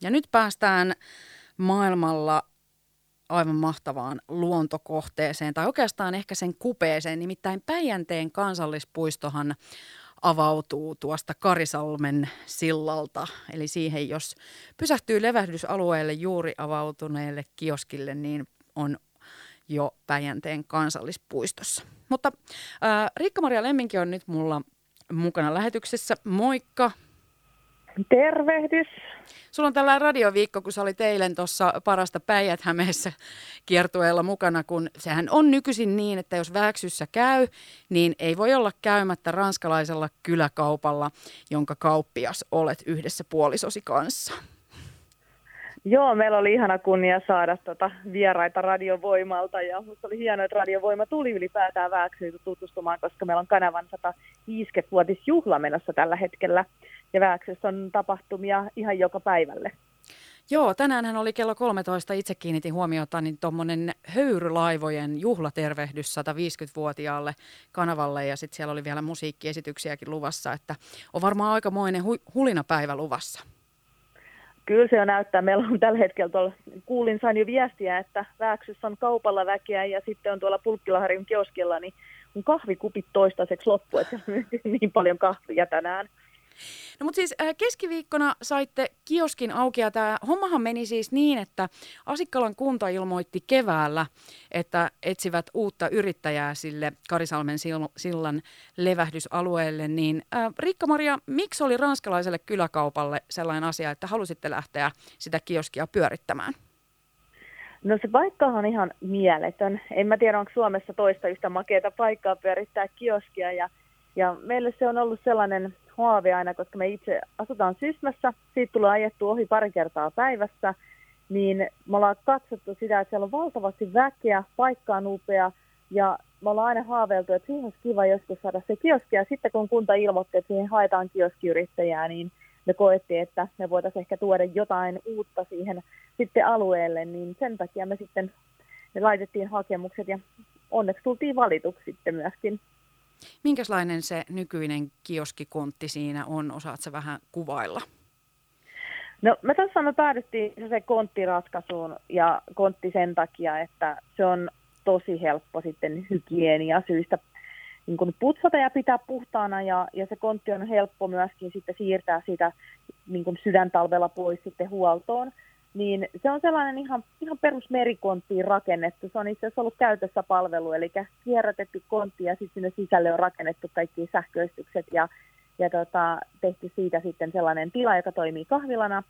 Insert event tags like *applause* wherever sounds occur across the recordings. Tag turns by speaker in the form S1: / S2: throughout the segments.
S1: Ja nyt päästään maailmalla aivan mahtavaan luontokohteeseen, tai oikeastaan ehkä sen kupeeseen, nimittäin Päijänteen kansallispuistohan avautuu tuosta Karisalmen sillalta. Eli siihen, jos pysähtyy levähdysalueelle juuri avautuneelle kioskille, niin on jo Päijänteen kansallispuistossa. Mutta äh, Riikka-Maria Lemminki on nyt mulla mukana lähetyksessä. Moikka!
S2: Tervehdys.
S1: Sulla on tällainen radioviikko, kun sä olit eilen tuossa parasta päijät kiertueella mukana, kun sehän on nykyisin niin, että jos Vääksyssä käy, niin ei voi olla käymättä ranskalaisella kyläkaupalla, jonka kauppias olet yhdessä puolisosi kanssa.
S2: Joo, meillä oli ihana kunnia saada tota vieraita radiovoimalta ja musta oli hienoa, että radiovoima tuli ylipäätään Vääksyyn tutustumaan, koska meillä on kanavan 150-vuotisjuhla menossa tällä hetkellä ja Vääksyssä on tapahtumia ihan joka päivälle.
S1: Joo, tänään oli kello 13, itse kiinnitin huomiota, niin tuommoinen höyrylaivojen juhlatervehdys 150-vuotiaalle kanavalle ja sitten siellä oli vielä musiikkiesityksiäkin luvassa, että on varmaan aikamoinen hu- hulinapäivä luvassa.
S2: Kyllä se jo näyttää. Meillä on tällä hetkellä tuolla, kuulin sain jo viestiä, että Vääksyssä on kaupalla väkeä ja sitten on tuolla Pulkkilaharin kioskilla, niin on kahvikupit toistaiseksi loppu, että *laughs* niin paljon kahvia tänään.
S1: No mutta siis äh, keskiviikkona saitte kioskin auki ja tämä hommahan meni siis niin, että Asikkalan kunta ilmoitti keväällä, että etsivät uutta yrittäjää sille Karisalmen sillan levähdysalueelle. Niin äh, Riikka-Maria, miksi oli ranskalaiselle kyläkaupalle sellainen asia, että halusitte lähteä sitä kioskia pyörittämään?
S2: No se paikka on ihan mieletön. En mä tiedä, onko Suomessa toista yhtä makeata paikkaa pyörittää kioskia. Ja, ja meille se on ollut sellainen haave aina, koska me itse asutaan Sysmässä, siitä tulee ajettu ohi pari kertaa päivässä, niin me ollaan katsottu sitä, että siellä on valtavasti väkeä, paikka on upea, ja me ollaan aina haaveiltu, että siihen olisi kiva joskus saada se kioski, ja sitten kun kunta ilmoitti, että siihen haetaan kioskiyrittäjää, niin me koettiin, että me voitaisiin ehkä tuoda jotain uutta siihen sitten alueelle, niin sen takia me sitten laitettiin hakemukset, ja onneksi tultiin valituksi sitten myöskin.
S1: Minkälainen se nykyinen kioskikontti siinä on? Osaatko vähän kuvailla?
S2: No me tässä me päädyttiin se konttiratkaisuun ja kontti sen takia, että se on tosi helppo sitten hygienia syistä niin kuin putsata ja pitää puhtaana ja, ja se kontti on helppo myöskin sitten siirtää sitä niin kuin sydäntalvella pois sitten huoltoon niin se on sellainen ihan, ihan perusmerikonttiin rakennettu. Se on itse asiassa ollut käytössä palvelu, eli kierrätetty kontti ja sitten sinne sisälle on rakennettu kaikki sähköistykset ja, ja tota, tehty siitä sitten sellainen tila, joka toimii kahvilana.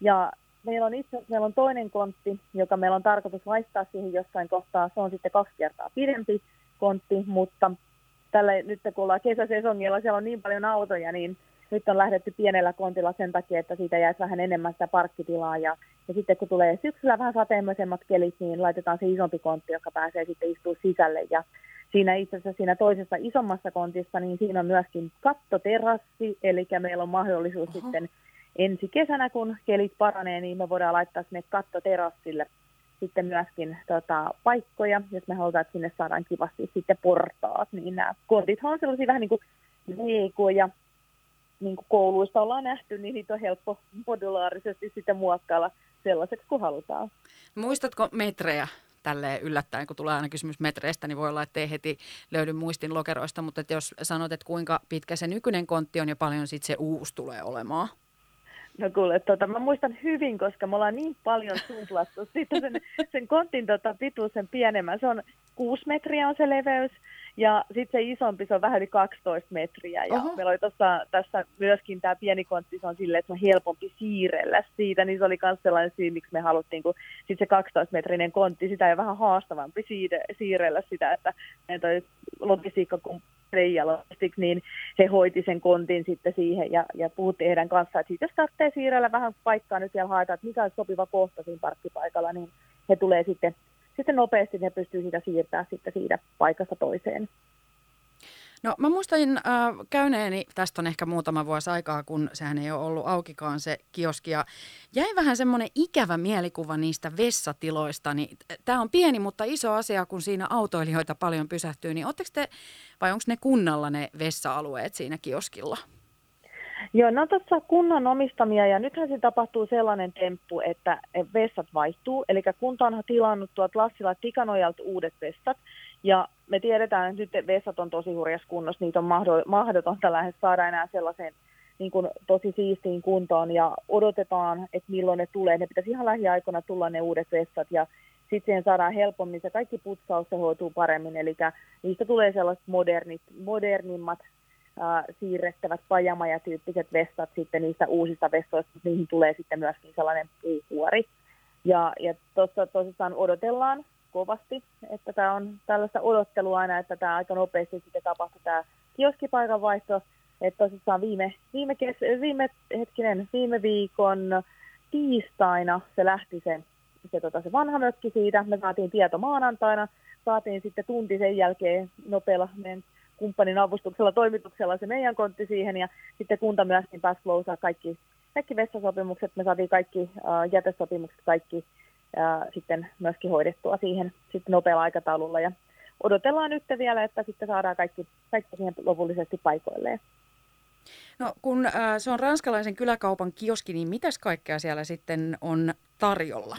S2: Ja meillä on itse meillä on toinen kontti, joka meillä on tarkoitus vaihtaa siihen jossain kohtaa. Se on sitten kaksi kertaa pidempi kontti, mutta tällä, nyt kun ollaan kesäsesongilla, siellä on niin paljon autoja, niin nyt on lähdetty pienellä kontilla sen takia, että siitä jäisi vähän enemmän sitä parkkitilaa. Ja, ja sitten kun tulee syksyllä vähän sateemmoisemmat kelit, niin laitetaan se isompi kontti, joka pääsee sitten istua sisälle. Ja siinä itse asiassa siinä toisessa isommassa kontissa, niin siinä on myöskin kattoterassi, eli meillä on mahdollisuus Oho. sitten ensi kesänä, kun kelit paranee, niin me voidaan laittaa sinne kattoterassille sitten myöskin tota, paikkoja, jos me halutaan, että sinne saadaan kivasti sitten portaat, niin nämä kontithan on sellaisia vähän niin kuin leikoja, niin kuin kouluista ollaan nähty, niin niitä on helppo modulaarisesti sitten muokkailla sellaiseksi kuin halutaan.
S1: Muistatko metrejä tälle yllättäen, kun tulee aina kysymys metreistä, niin voi olla, että ei heti löydy muistin lokeroista, mutta että jos sanot, että kuinka pitkä se nykyinen kontti on ja paljon sitten se uusi tulee olemaan?
S2: No kuule, tota, mä muistan hyvin, koska me ollaan niin paljon tuplattu. *laughs* Sitten sen, sen kontin tota, pituus sen pienemmän. Se on 6 metriä on se leveys ja sitten se isompi, se on vähän yli 12 metriä. Ja Oho. meillä oli tossa, tässä myöskin tämä pieni kontti, se on silleen, että se on helpompi siirrellä siitä. Niin se oli myös sellainen syy, miksi me haluttiin, kun sit se 12-metrinen kontti, sitä ei vähän haastavampi siirrellä sitä, että toi logistiikka kun Logistik, niin he hoiti sen kontin sitten siihen ja, ja puhuttiin heidän kanssaan, että jos tarvitsee siirrellä vähän paikkaa nyt siellä haetaan, että mikä olisi sopiva kohta siinä parkkipaikalla, niin he tulee sitten sitten nopeasti ne pystyy sitä siirtämään sitten siitä paikasta toiseen.
S1: No mä muistan äh, käyneeni, tästä on ehkä muutama vuosi aikaa, kun sehän ei ole ollut aukikaan se kioski. Ja jäi vähän semmoinen ikävä mielikuva niistä vessatiloista. Niin Tämä on pieni, mutta iso asia, kun siinä autoilijoita paljon pysähtyy. Niin te, vai onko ne kunnalla ne vessa-alueet siinä kioskilla?
S2: Joo, no tuossa kunnan omistamia ja nythän se tapahtuu sellainen temppu, että vessat vaihtuu. Eli kunta on tilannut tuolta Lassila Tikanojalta uudet vessat. Ja me tiedetään, että nyt vessat on tosi hurjassa kunnossa, niitä on mahdotonta lähes saada enää sellaiseen niin kuin tosi siistiin kuntoon. Ja odotetaan, että milloin ne tulee. Ne pitäisi ihan lähiaikoina tulla ne uudet vessat. Ja sitten siihen saadaan helpommin. Se kaikki putsaus se hoituu paremmin, eli niistä tulee sellaiset modernit, modernimmat siirrettävät pajamajatyyppiset vessat sitten niistä uusista vessoista, niihin tulee sitten myöskin sellainen puukuori. Ja, ja tuossa tosissaan odotellaan kovasti, että tämä on tällaista odottelua aina, että tämä aika nopeasti sitten tapahtuu tämä kioskipaikan vaihto, että tosissaan viime, viime, kes, viime, hetkinen, viime viikon tiistaina se lähti se, se, tota, se vanha mökki siitä. Me saatiin tieto maanantaina, saatiin sitten tunti sen jälkeen nopealla meidän kumppanin avustuksella, toimituksella se meidän kontti siihen ja sitten kunta myöskin pääsi klousaa kaikki, kaikki vessasopimukset, me saatiin kaikki uh, jätesopimukset, kaikki uh, sitten myöskin hoidettua siihen sitten nopealla aikataululla ja odotellaan nyt vielä, että sitten saadaan kaikki, kaikki siihen lopullisesti paikoilleen.
S1: No kun äh, se on ranskalaisen kyläkaupan kioski, niin mitäs kaikkea siellä sitten on tarjolla?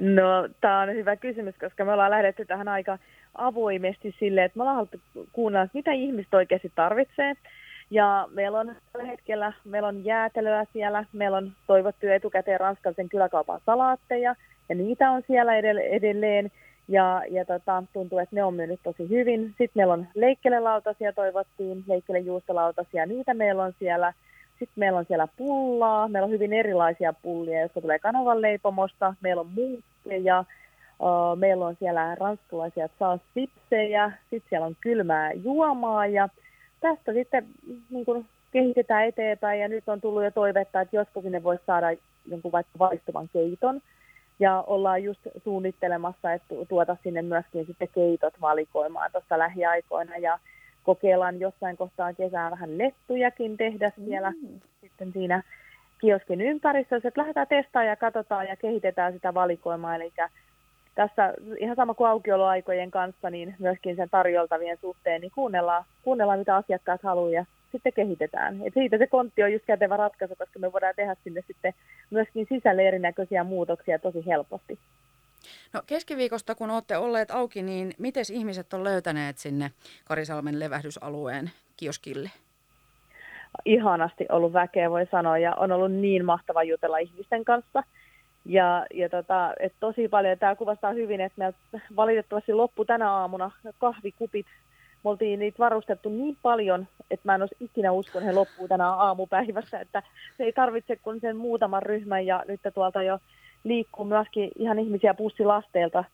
S2: No tämä on hyvä kysymys, koska me ollaan lähdetty tähän aika avoimesti sille, että me ollaan haluttu kuunnella, mitä ihmiset oikeasti tarvitsee. Ja meillä on tällä hetkellä, meillä on jäätelöä siellä, meillä on toivottu etukäteen ranskalaisen kyläkaupan salaatteja, ja niitä on siellä edelleen. Ja, ja tota, tuntuu, että ne on myynyt tosi hyvin. Sitten meillä on leikkelelautasia, toivottiin, leikkelejuustolautasia, niitä meillä on siellä. Sitten meillä on siellä pullaa, meillä on hyvin erilaisia pullia, jotka tulee kanavan leipomosta. Meillä on muutteja, meillä on siellä ranskalaisia saa sipsejä, sitten siellä on kylmää juomaa. Ja tästä sitten niin kun kehitetään eteenpäin. Ja nyt on tullut jo toivetta, että joskus sinne voisi saada jonkun vaikka vaistuvan keiton. Ja ollaan just suunnittelemassa, että tuota sinne myöskin sitten keitot valikoimaan tuossa lähiaikoina. Ja kokeillaan jossain kohtaa kesää vähän lettujakin tehdä siellä mm. sitten siinä kioskin ympäristössä, että lähdetään testaamaan ja katsotaan ja kehitetään sitä valikoimaa, eli tässä ihan sama kuin aukioloaikojen kanssa, niin myöskin sen tarjoltavien suhteen, niin kuunnellaan, kuunnellaan mitä asiakkaat haluaa ja sitten kehitetään. Et siitä se kontti on just kätevä ratkaisu, koska me voidaan tehdä sinne sitten myöskin sisälle erinäköisiä muutoksia tosi helposti.
S1: No keskiviikosta, kun olette olleet auki, niin miten ihmiset on löytäneet sinne Karisalmen levähdysalueen kioskille?
S2: Ihanasti ollut väkeä, voi sanoa, ja on ollut niin mahtava jutella ihmisten kanssa. Ja, ja tota, et tosi paljon, tämä kuvastaa hyvin, että meillä valitettavasti loppu tänä aamuna kahvikupit me oltiin niitä varustettu niin paljon, että mä en olisi ikinä uskon, he loppuu tänä aamupäivässä, että se ei tarvitse kuin sen muutaman ryhmän ja nyt tuolta jo liikkuu myöskin ihan ihmisiä bussilasteilta,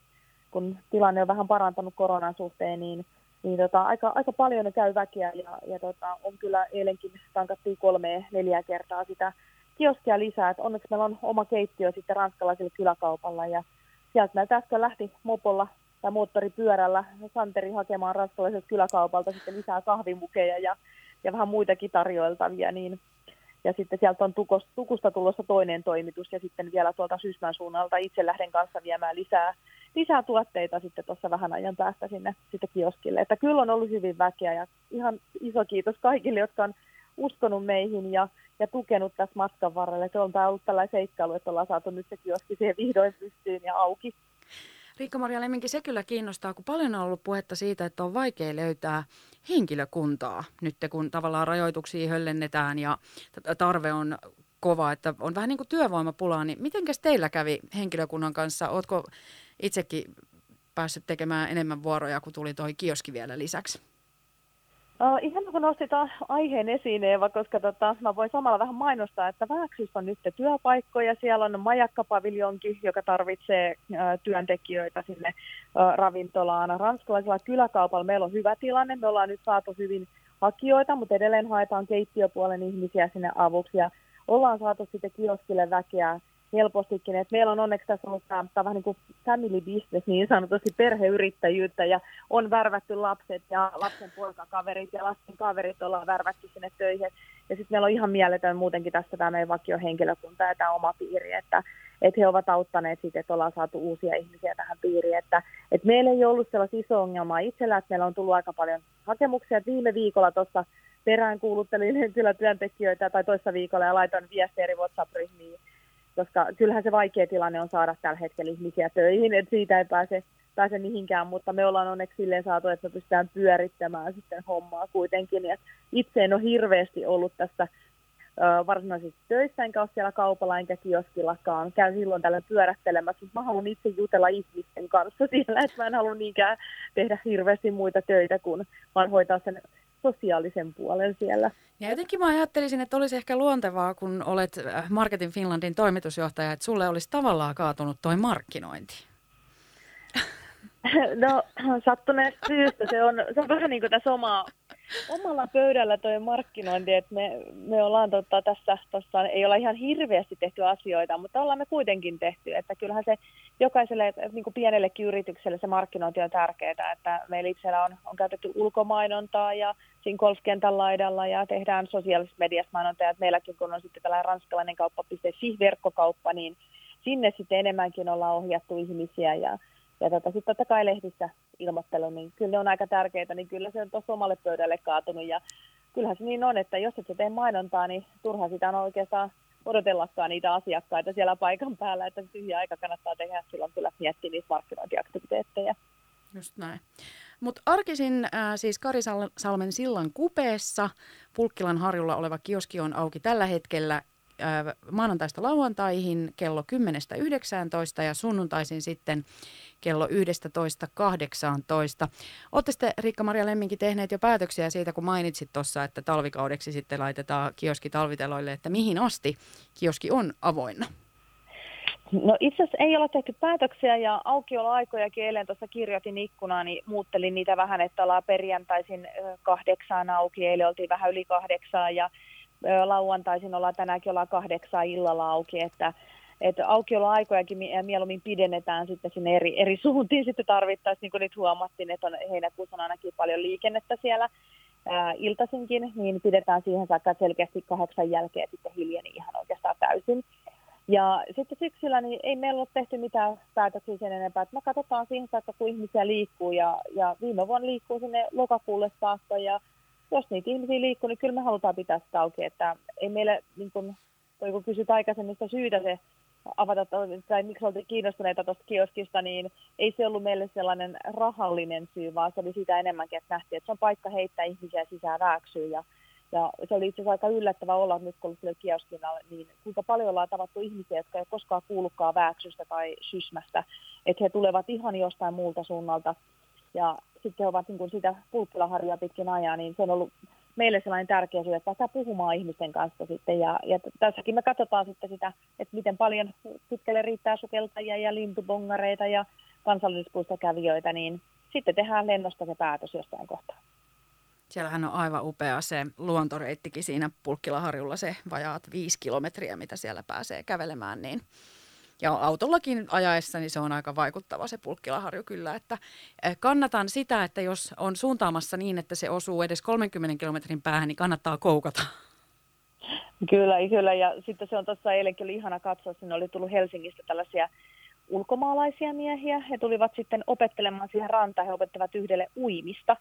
S2: kun tilanne on vähän parantanut koronan suhteen, niin, niin tota, aika, aika paljon ne käy väkeä ja, ja tota, on kyllä eilenkin tankattiin kolme neljä kertaa sitä kioskia lisää, että onneksi meillä on oma keittiö sitten ranskalaisella kyläkaupalla ja sieltä meiltä äsken lähti mopolla tai moottoripyörällä Santeri hakemaan ranskalaiselta kyläkaupalta sitten lisää kahvimukeja ja, ja vähän muitakin tarjoiltavia, niin ja sitten sieltä on Tukusta tulossa toinen toimitus ja sitten vielä tuolta Sysmän suunnalta itse lähden kanssa viemään lisää, lisää tuotteita sitten tuossa vähän ajan päästä sinne sitten kioskille. Että kyllä on ollut hyvin väkeä ja ihan iso kiitos kaikille, jotka on uskonut meihin ja, ja tukenut tässä matkan varrella. Se on ollut tällainen seikkailu, että ollaan saatu nyt se kioski siihen vihdoin pystyyn ja auki.
S1: Riikka-Maria Lemminkin se kyllä kiinnostaa, kun paljon on ollut puhetta siitä, että on vaikea löytää henkilökuntaa nyt, kun tavallaan rajoituksia höllennetään ja tarve on kova, että on vähän niin kuin työvoimapulaa, niin mitenkäs teillä kävi henkilökunnan kanssa? Oletko itsekin päässyt tekemään enemmän vuoroja, kun tuli toi kioski vielä lisäksi?
S2: Uh, ihan kun nostit aiheen esiin, Eeva, koska tota, mä voin samalla vähän mainostaa, että Vääksyssä on nyt työpaikkoja. Siellä on majakkapaviljonki, joka tarvitsee uh, työntekijöitä sinne uh, ravintolaan. Ranskalaisella kyläkaupalla meillä on hyvä tilanne. Me ollaan nyt saatu hyvin hakijoita, mutta edelleen haetaan keittiöpuolen ihmisiä sinne avuksi. Ja ollaan saatu sitten kioskille väkeä helpostikin. Et meillä on onneksi tässä ollut tämä, tämä vähän niin kuin family business, niin sanotusti perheyrittäjyyttä, ja on värvätty lapset ja lapsen poikakaverit ja lasten kaverit ollaan värvätty sinne töihin. Ja sitten meillä on ihan mieletön muutenkin tässä tämä meidän vakiohenkilökunta ja tämä oma piiri, että että he ovat auttaneet siitä, että ollaan saatu uusia ihmisiä tähän piiriin. Että, että meillä ei ollut sellaista iso ongelmaa itsellä, että meillä on tullut aika paljon hakemuksia. Että viime viikolla tuossa perään kuuluttelin kyllä työntekijöitä tai toissa viikolla ja laitoin viestiä eri WhatsApp-ryhmiin, koska kyllähän se vaikea tilanne on saada tällä hetkellä ihmisiä töihin, että siitä ei pääse, pääse mihinkään, mutta me ollaan onneksi silleen saatu, että me pystytään pyörittämään sitten hommaa kuitenkin. Ja itse en ole hirveästi ollut tässä varsinaisesti töissä, enkä ole siellä kaupalla enkä kioskillakaan. Käyn silloin tällä pyörähtelemässä, mutta mä haluan itse jutella ihmisten kanssa *laughs* siellä, että mä en halua niinkään tehdä hirveästi muita töitä, kun vaan hoitaa sen sosiaalisen puolen siellä.
S1: Ja jotenkin mä ajattelisin, että olisi ehkä luontevaa, kun olet äh, Marketin Finlandin toimitusjohtaja, että sulle olisi tavallaan kaatunut toi markkinointi. *laughs*
S2: No sattuneesta syystä se on, se on vähän niin kuin tässä oma, omalla pöydällä tuo markkinointi, että me, me ollaan tota, tässä, tossa, ei olla ihan hirveästi tehty asioita, mutta ollaan me kuitenkin tehty, että kyllähän se jokaiselle niin kuin pienellekin yritykselle se markkinointi on tärkeää, että meillä itsellä on, on käytetty ulkomainontaa ja siinä golfkentän laidalla ja tehdään sosiaalisessa mediassa mainontaa, että meilläkin kun on sitten tällainen ranskalainen kauppa.fi verkkokauppa, niin sinne sitten enemmänkin ollaan ohjattu ihmisiä ja ja tota, sitten totta kai lehdissä ilmoittelu, niin kyllä ne on aika tärkeitä, niin kyllä se on tuossa omalle pöydälle kaatunut. Ja kyllähän se niin on, että jos et sä tee mainontaa, niin turha sitä on oikeastaan odotellakaan niitä asiakkaita siellä paikan päällä, että tyhjä aika kannattaa tehdä, silloin kyllä miettiä niitä markkinointiaktiviteetteja.
S1: Just näin. Mutta arkisin äh, siis Karisalmen sillan kupeessa Pulkkilan harjulla oleva kioski on auki tällä hetkellä maanantaista lauantaihin kello 10.19 ja sunnuntaisin sitten kello 11.18. Olette sitten Riikka-Maria Lemminkin tehneet jo päätöksiä siitä, kun mainitsit tuossa, että talvikaudeksi sitten laitetaan kioski talviteloille, että mihin asti kioski on avoinna?
S2: No itse asiassa ei ole tehty päätöksiä ja aukioloaikojakin eilen tuossa kirjoitin ikkunaan, niin muuttelin niitä vähän, että ollaan perjantaisin kahdeksaan auki, eilen oltiin vähän yli kahdeksaan ja lauantaisin ollaan tänäänkin ollaan kahdeksan illalla auki, että, että aukioloaikojakin mieluummin pidennetään sitten sinne eri, eri suuntiin sitten tarvittaisiin, niin kuin nyt huomattiin, että on heinäkuussa on ainakin paljon liikennettä siellä ää, iltaisinkin, niin pidetään siihen saakka selkeästi kahdeksan jälkeen sitten hiljeni ihan oikeastaan täysin. Ja sitten syksyllä niin ei meillä ole tehty mitään päätöksiä sen enempää. Että me katsotaan siihen saakka, kun ihmisiä liikkuu ja, ja viime vuonna liikkuu sinne lokakuulle saakka ja jos niitä ihmisiä liikkuu, niin kyllä me halutaan pitää sitä auki. Että ei meille, niin kun, toi kun kysyt aikaisemmista syytä se avata, tai miksi oltiin kiinnostuneita tuosta kioskista, niin ei se ollut meille sellainen rahallinen syy, vaan se oli sitä enemmänkin, että nähtiin, että se on paikka heittää ihmisiä sisään vääksyyn. Ja, ja se oli itse asiassa aika yllättävää olla nyt, kun oli kioskilla, niin kuinka paljon ollaan tavattu ihmisiä, jotka ei koskaan kuulukaan vääksystä tai sysmästä, että he tulevat ihan jostain muulta suunnalta ja sitten he ovat niin kuin sitä pulppilaharjaa pitkin ajaa, niin se on ollut meille sellainen tärkeä syy, että päästään puhumaan ihmisten kanssa sitten. Ja, ja tässäkin me katsotaan sitten sitä, että miten paljon pitkälle riittää sukeltajia ja lintubongareita ja kansallispuistokävijöitä, niin sitten tehdään lennosta se päätös jossain kohtaa.
S1: Siellähän on aivan upea se luontoreittikin siinä Pulkkilaharjulla, se vajaat viisi kilometriä, mitä siellä pääsee kävelemään, niin ja autollakin ajaessa niin se on aika vaikuttava se pulkkilaharju kyllä, että eh, kannatan sitä, että jos on suuntaamassa niin, että se osuu edes 30 kilometrin päähän, niin kannattaa koukata.
S2: Kyllä, kyllä. Ja sitten se on tuossa eilenkin oli ihana katsoa, sinne oli tullut Helsingistä tällaisia ulkomaalaisia miehiä. He tulivat sitten opettelemaan siihen rantaan, he opettavat yhdelle uimista.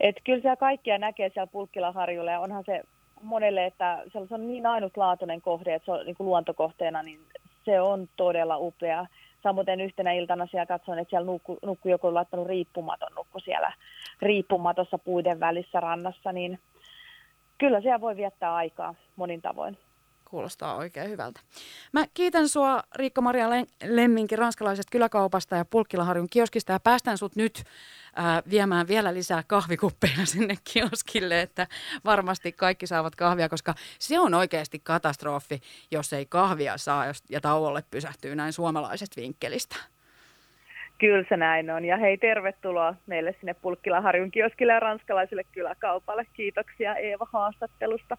S2: Että kyllä siellä kaikkia näkee siellä Pulkkilaharjulla ja onhan se monelle, että se on niin ainutlaatuinen kohde, että se on niin kuin luontokohteena, niin se on todella upea. Samoin yhtenä iltana siellä katsoin, että siellä nukku, nukku joku on laittanut riippumaton nukku siellä riippumatossa puiden välissä rannassa, niin kyllä siellä voi viettää aikaa monin tavoin.
S1: Kuulostaa oikein hyvältä. Mä kiitän sua Riikka-Maria Lemminkin ranskalaisesta kyläkaupasta ja Pulkkilaharjun kioskista ja päästän sut nyt ää, viemään vielä lisää kahvikuppeja *laughs* sinne kioskille, että varmasti kaikki saavat kahvia, koska se on oikeasti katastrofi, jos ei kahvia saa jos, ja tauolle pysähtyy näin suomalaisesta vinkkelistä.
S2: Kyllä se näin on. Ja hei, tervetuloa meille sinne Pulkkilaharjun kioskille ja ranskalaiselle kyläkaupalle. Kiitoksia Eeva haastattelusta.